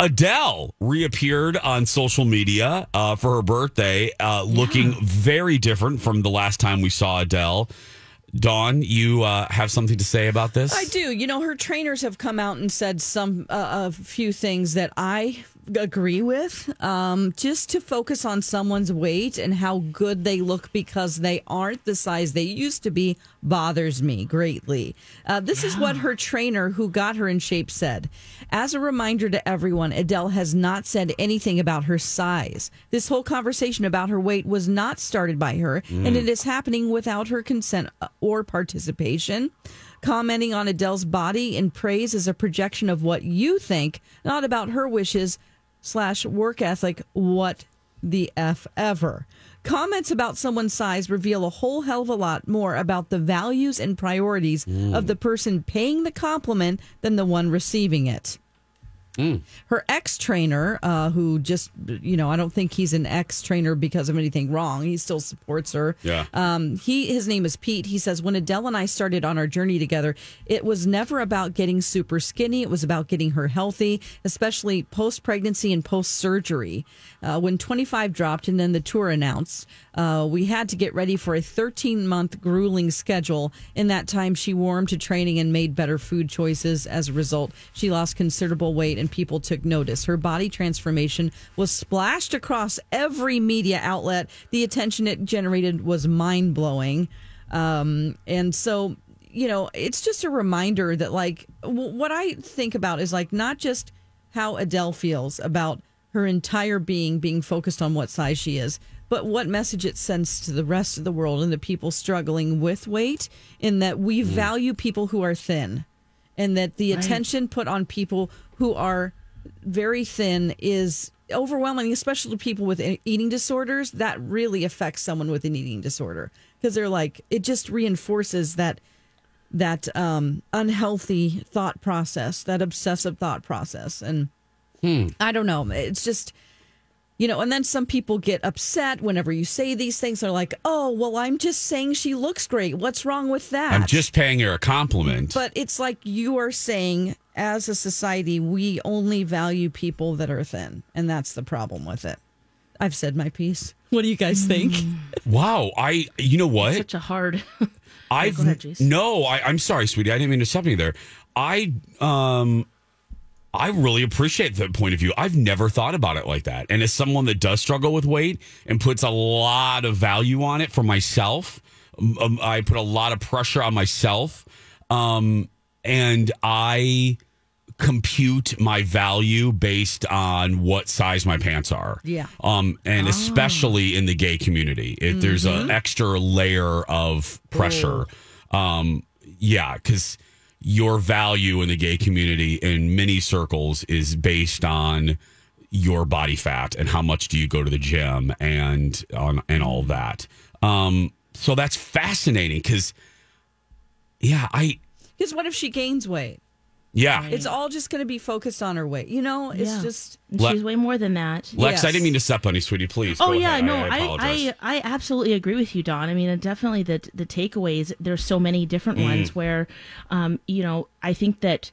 Adele reappeared on social media uh, for her birthday, uh, looking very different from the last time we saw Adele. Dawn, you uh, have something to say about this? I do. You know, her trainers have come out and said some uh, a few things that I agree with. Um, just to focus on someone's weight and how good they look because they aren't the size they used to be bothers me greatly. Uh, this is what her trainer, who got her in shape, said. As a reminder to everyone, Adele has not said anything about her size. This whole conversation about her weight was not started by her, and it is happening without her consent uh, or participation. Commenting on Adele's body in praise is a projection of what you think, not about her wishes slash work ethic. What the F ever. Comments about someone's size reveal a whole hell of a lot more about the values and priorities of mm. the person paying the compliment than the one receiving it. Her ex trainer, uh, who just, you know, I don't think he's an ex trainer because of anything wrong. He still supports her. Yeah. Um, he his name is Pete. He says when Adele and I started on our journey together, it was never about getting super skinny. It was about getting her healthy, especially post pregnancy and post surgery. Uh, when 25 dropped and then the tour announced, uh, we had to get ready for a 13 month grueling schedule. In that time, she warmed to training and made better food choices. As a result, she lost considerable weight and people took notice. Her body transformation was splashed across every media outlet. The attention it generated was mind blowing. Um, and so, you know, it's just a reminder that, like, w- what I think about is like not just how Adele feels about her entire being being focused on what size she is, but what message it sends to the rest of the world and the people struggling with weight, in that we value people who are thin, and that the attention put on people who are very thin is overwhelming, especially to people with eating disorders. That really affects someone with an eating disorder because they're like it just reinforces that that um, unhealthy thought process, that obsessive thought process, and I don't know. It's just you know, and then some people get upset whenever you say these things. They're like, "Oh, well, I'm just saying she looks great. What's wrong with that?" I'm just paying her a compliment. But it's like you are saying, as a society, we only value people that are thin, and that's the problem with it. I've said my piece. What do you guys think? wow, I you know what? Such a hard. I've go ahead, no, I, I'm sorry, sweetie. I didn't mean to stop you there. I um I really appreciate that point of view. I've never thought about it like that. And as someone that does struggle with weight and puts a lot of value on it for myself, um, um, I put a lot of pressure on myself. Um, and I compute my value based on what size my pants are. Yeah. Um, and especially in the gay community, it, there's an extra layer of pressure. Um, yeah, because your value in the gay community in many circles is based on your body fat and how much do you go to the gym and on and all that. Um, so that's fascinating because, yeah, I Because what if she gains weight? Yeah. It's all just going to be focused on her weight. You know, it's Yeah. just Le- She's way more than that. Lex, I didn't mean to step on you, sweetie. Please. Oh yeah, ahead. no, I, I. I I absolutely agree with you, Dawn. I mean, definitely the the takeaways. There's so many different Mm. ones where, um, you know, I think that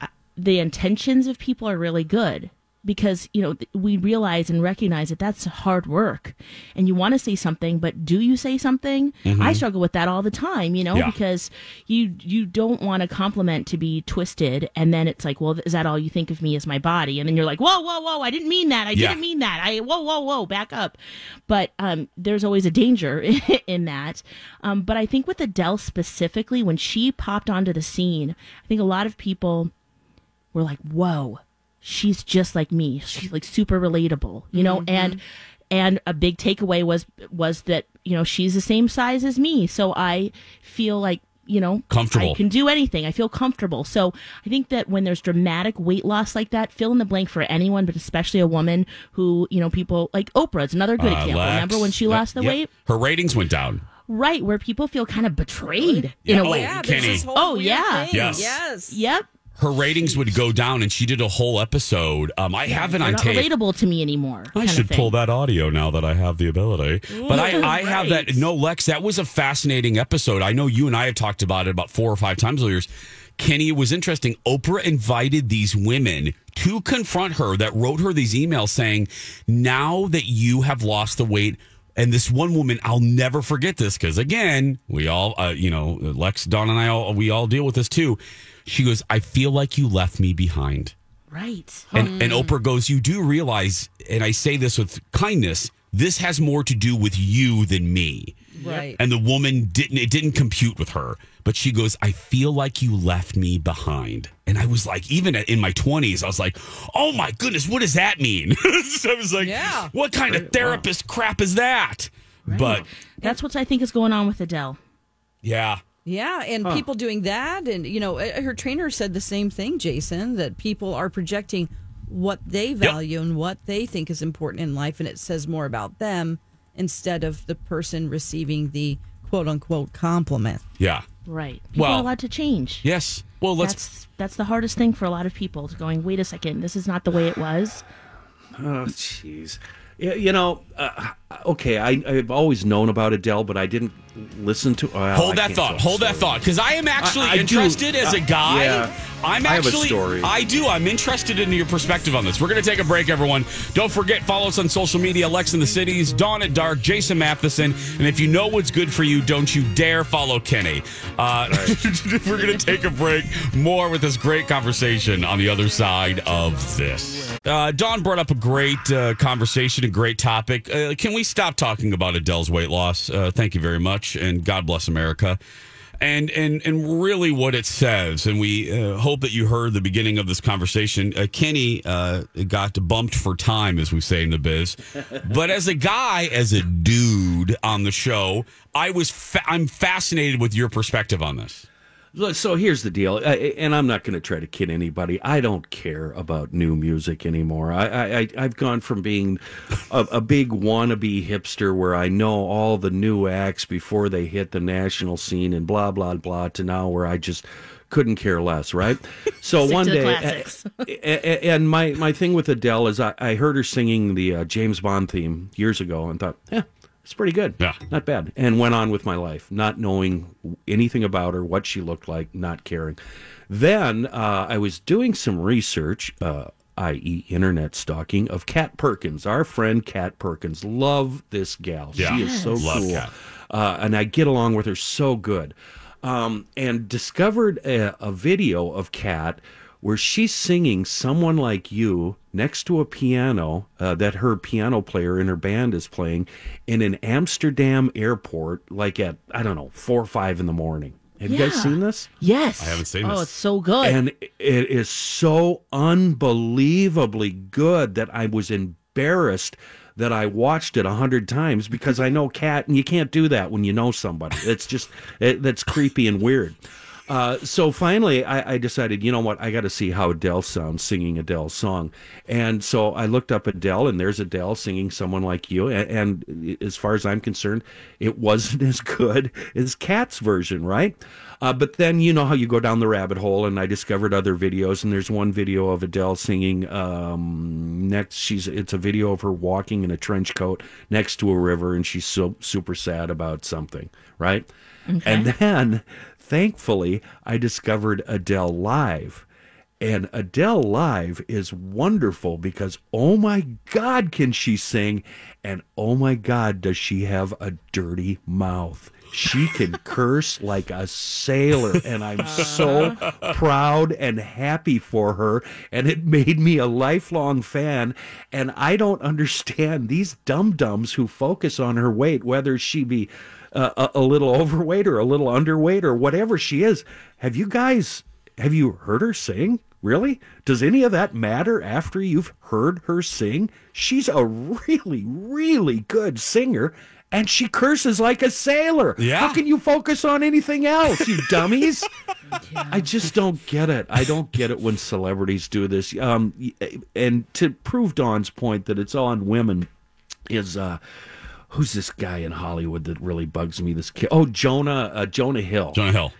uh, the intentions of people are really good because you know we realize and recognize that that's hard work, and you want to say something, but do you say something? I struggle with that all the time, you know, Mm-hmm. Yeah. because you you don't want a compliment to be twisted, and then it's like, well, is that all you think of me as my body? And then you're like, whoa, whoa, whoa, I didn't mean that. I Yeah. didn't mean that. I whoa, whoa, whoa, back up. But um, there's always a danger in that. Um, but I think with Adele specifically, when she popped onto the scene, I think a lot of people were like, whoa, she's just like me. She's like super relatable, you know, and and a big takeaway was was that you know she's the same size as me so i feel like you know, Comfortable. I can do anything. I feel comfortable. So I think that when there's dramatic weight loss like that, fill in the blank for anyone, but especially a woman who, you know, people like Oprah is another good Uh, example. Lex. Remember when she Yep, lost the yep. weight? Her ratings went down. Right, where people feel kind of betrayed in Yeah. a Oh, way. Yeah, Kenny. this whole Oh, weird yeah. thing. Yes. Yes. Yep. Her ratings would go down, and she did a whole episode. Um, I have it They're on not tape. relatable to me anymore. I should pull that audio now that I have the ability. But I, I have that. No, Lex, that was a fascinating episode. I know you and I have talked about it about four or five times over the years. Kenny, it was interesting. Oprah invited these women to confront her that wrote her these emails saying, now that you have lost the weight, and this one woman, I'll never forget this because again, we all, uh, you know, Lex, Dawn, and I all we all deal with this too. She goes, I feel like you left me behind. Right. And, and Oprah goes, You do realize, and I say this with kindness, this has more to do with you than me. Right. And the woman didn't, it didn't compute with her. But she goes, I feel like you left me behind. And I was like, even in my 20s, I was like, oh my goodness, what does that mean? so I was like, Yeah. what kind of therapist crap is that? But That's what I think is going on with Adele. yeah, Yeah, and people doing that, and you know, uh, her trainer said the same thing, Jason, that people are projecting what they value and what they think is important in life, and it says more about them instead of the person receiving the quote unquote compliment. yeah. Right. People Well- are allowed to change. Yes. Well, let's. That's that's the hardest thing for a lot of people. To going, wait a second, this is not the way it was. Oh, jeez. You know, uh, okay, I, I've always known about Adele, but I didn't listen to. I Hold that thought. Hold that thought. Because I am actually I- I do- interested as a uh, guy. yeah. I'm I actually. I do. I'm interested in your perspective on this. We're going to take a break, everyone. Don't forget, follow us on social media Lex in the Cities, Dawn at Dark, Jason Matheson. And if you know what's good for you, don't you dare follow Kenny. Uh, we're going to take a break. More with this great conversation on the other side of this. Uh, Dawn brought up a great uh, conversation, a great topic. Uh, can we stop talking about Adele's weight loss? Uh, thank you very much, and God bless America. And and and really, what it says, and we uh, hope that you heard the beginning of this conversation. Uh, Kenny uh, got bumped for time, as we say in the biz. but as a guy, as a dude on the show, I was fa- I'm fascinated with your perspective on this. So here's the deal, I- and I'm not going to try to kid anybody. I don't care about new music anymore. I, I, I- I've gone from being a, a big wannabe hipster where I know all the new acts before they hit the national scene and blah blah blah to now where I just couldn't care less. Right? So one day, classics. a- a- and my my thing with Adele is I, I heard her singing the uh, James Bond theme years ago and thought, yeah. It's pretty good. Yeah. Not bad. And went on with my life, not knowing anything about her, what she looked like, not caring. Then uh, I was doing some research, uh, i.e., internet stalking, of Kat Perkins, our friend Kat Perkins. Love this gal. Yeah. She is so Love cool. Uh, and I get along with her so good. Um, and discovered a, a video of Kat where she's singing Someone Like You next to a piano uh, that her piano player in her band is playing in an Amsterdam airport, like at, I don't know, four or five in the morning. Have you guys seen this? Yes. I haven't seen oh, this. Oh, it's so good. And it is so unbelievably good that I was embarrassed that I watched it a hundred times because I know Kat, and you can't do that when you know somebody. It's just it, that's creepy and weird. Uh, so finally, I, I decided, you know what, I got to see how Adele sounds singing Adele's song, and so I looked up Adele, and there's Adele singing "Someone Like You," and, and as far as I'm concerned, it wasn't as good as Kat's version, right? Uh, but then you know how you go down the rabbit hole, and I discovered other videos, and there's one video of Adele singing. Um, next, she's it's a video of her walking in a trench coat next to a river, and she's so super sad about something, right? And then, thankfully, I discovered Adele live. And Adele live is wonderful because oh my God, can she sing? And oh my God, does she have a dirty mouth? She can curse like a sailor, and I'm so proud and happy for her. And it made me a lifelong fan. And I don't understand these dum dums who focus on her weight, whether she be a, a little overweight or a little underweight or whatever she is. Have you guys have you heard her sing? Really? Does any of that matter after you've heard her sing? She's a really, really good singer. and she curses like a sailor. Yeah. How can you focus on anything else, you dummies? I just don't get it. I don't get it when celebrities do this. Um, and to prove Dawn's point that it's on women is uh, who's this guy in Hollywood that really bugs me? This kid. Oh, Jonah uh, Jonah Hill Jonah Hill.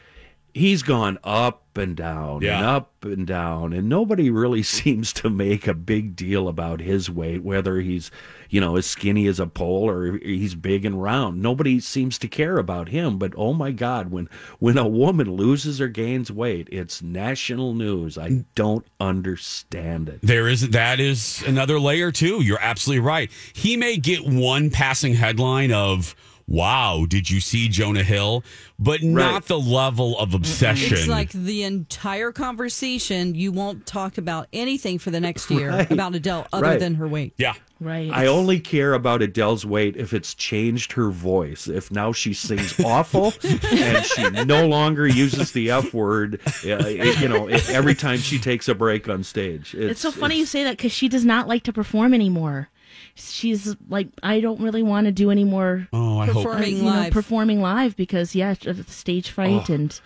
He's gone up and down Yeah. and up and down and nobody really seems to make a big deal about his weight whether he's you know as skinny as a pole or he's big and round nobody seems to care about him but oh my god when when a woman loses or gains weight it's national news i don't understand it There is that is another layer too. You're absolutely right. He may get one passing headline of "Wow, did you see Jonah Hill?" but not the level of obsession. It's like the entire conversation. You won't talk about anything for the next year Right. about Adele other Right. than her weight. yeah. Right. I only care about Adele's weight if it's changed her voice. If now she sings awful and she no longer uses the F word, uh, you know, every time she takes a break on stage. It's so funny you say that because she does not like to perform anymore. She's like, I don't really want to do any more Oh, I hope. Uh, Performing you know, live. performing live because yeah, of the stage fright and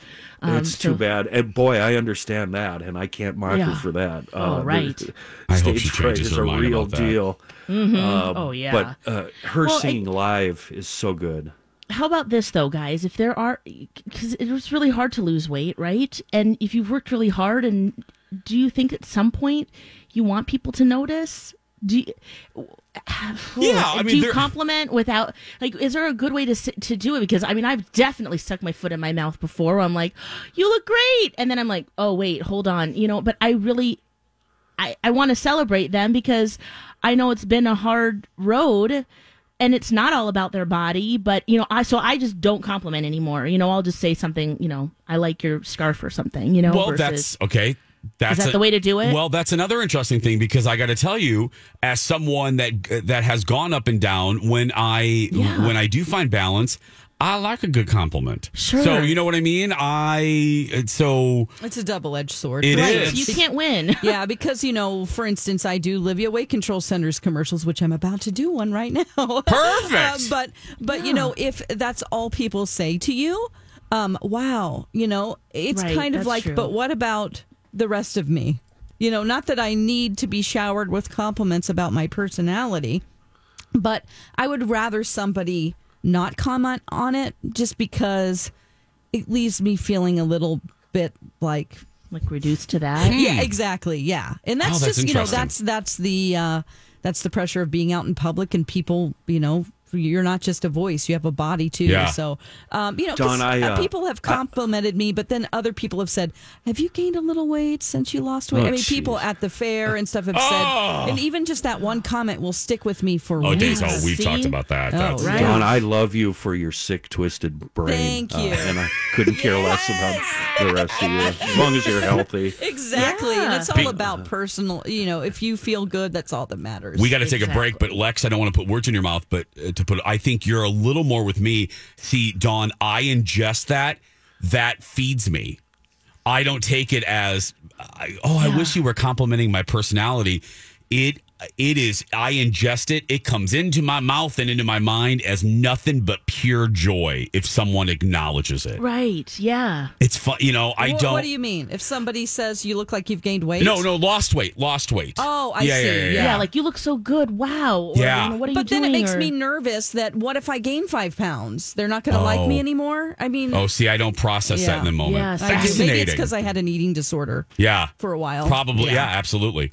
um, It's so- too bad. And boy, I understand that, and I can't mock her for that. Oh, the- right. I hope Stage she fright is a mind real about that. deal. oh yeah. But uh, her Well, singing live is so good. How about this though, guys? If there are, because it was really hard to lose weight, right? And if you've worked really hard, and do you think at some point you want people to notice? Do you, Yeah, I mean, do you compliment without like? Is there a good way to to do it? Because I mean, I've definitely stuck my foot in my mouth before. Where I'm like, "You look great," and then I'm like, "Oh wait, hold on," you know. But I really, I I want to celebrate them because I know it's been a hard road and it's not all about their body but you know i so i just don't compliment anymore you know i'll just say something you know i like your scarf or something you know Well, versus that's okay. That's that a- the way to do it? Well, that's another interesting thing because I got to tell you, as someone that that has gone up and down, when I Yeah. when I do find balance, I like a good compliment. Sure. So you know what I mean. I so It's a double edged sword. It right is. you can't win Yeah, because you know, for instance, I do Livea Weight Control Centers commercials, which I'm about to do one right now. Perfect. Uh, but but you know, if that's all people say to you, um, wow, you know, it's Right, kind of like, true. but what about the rest of me? You know, not that I need to be showered with compliments about my personality, but I would rather somebody not comment on it just because it leaves me feeling a little bit like like reduced to that yeah, exactly. Yeah, and that's, Oh, that's just you know that's that's the uh, that's the pressure of being out in public and people. You know, you're not just a voice; you have a body too. Yeah. So, um, you know, Dawn, I, uh, uh, people have complimented me, but then other people have said, "Have you gained a little weight since you lost weight?" Oh, I mean, people at the fair and stuff have Oh. said, and even just that one comment will stick with me for oh, weeks. days. Oh, we've See? talked about that. Oh, That's right. Dawn, I love you for your sick, twisted brain. Thank you. and I couldn't care less about the rest of you, as long as you're healthy. Exactly, and it's all about personal. You know, if you feel good, that's all that matters. We got to take a break, but Lex, I don't want to put words in your mouth, but uh, to put, I think you're a little more with me. See, Dawn, I ingest that. That feeds me. I don't take it as, oh, I wish you were complimenting my personality. It it is. I ingest it. It comes into my mouth and into my mind as nothing but pure joy. If someone acknowledges it, right yeah it's fun. You know, I Wha- don't. What do you mean? If somebody says you look like you've gained weight? no, no, lost weight, lost weight. Oh, I yeah, see. Yeah, yeah, Yeah. yeah, like you look so good wow or, Yeah. you know, what are But you then doing it makes or- me nervous that what if I gain five pounds? They're not going to like Oh. me anymore. I mean, Oh, see, I don't process that in the moment. Yes, I do. Fascinating. Maybe it's because I had an eating disorder Yeah. for a while. Probably. Yeah. Yeah. absolutely.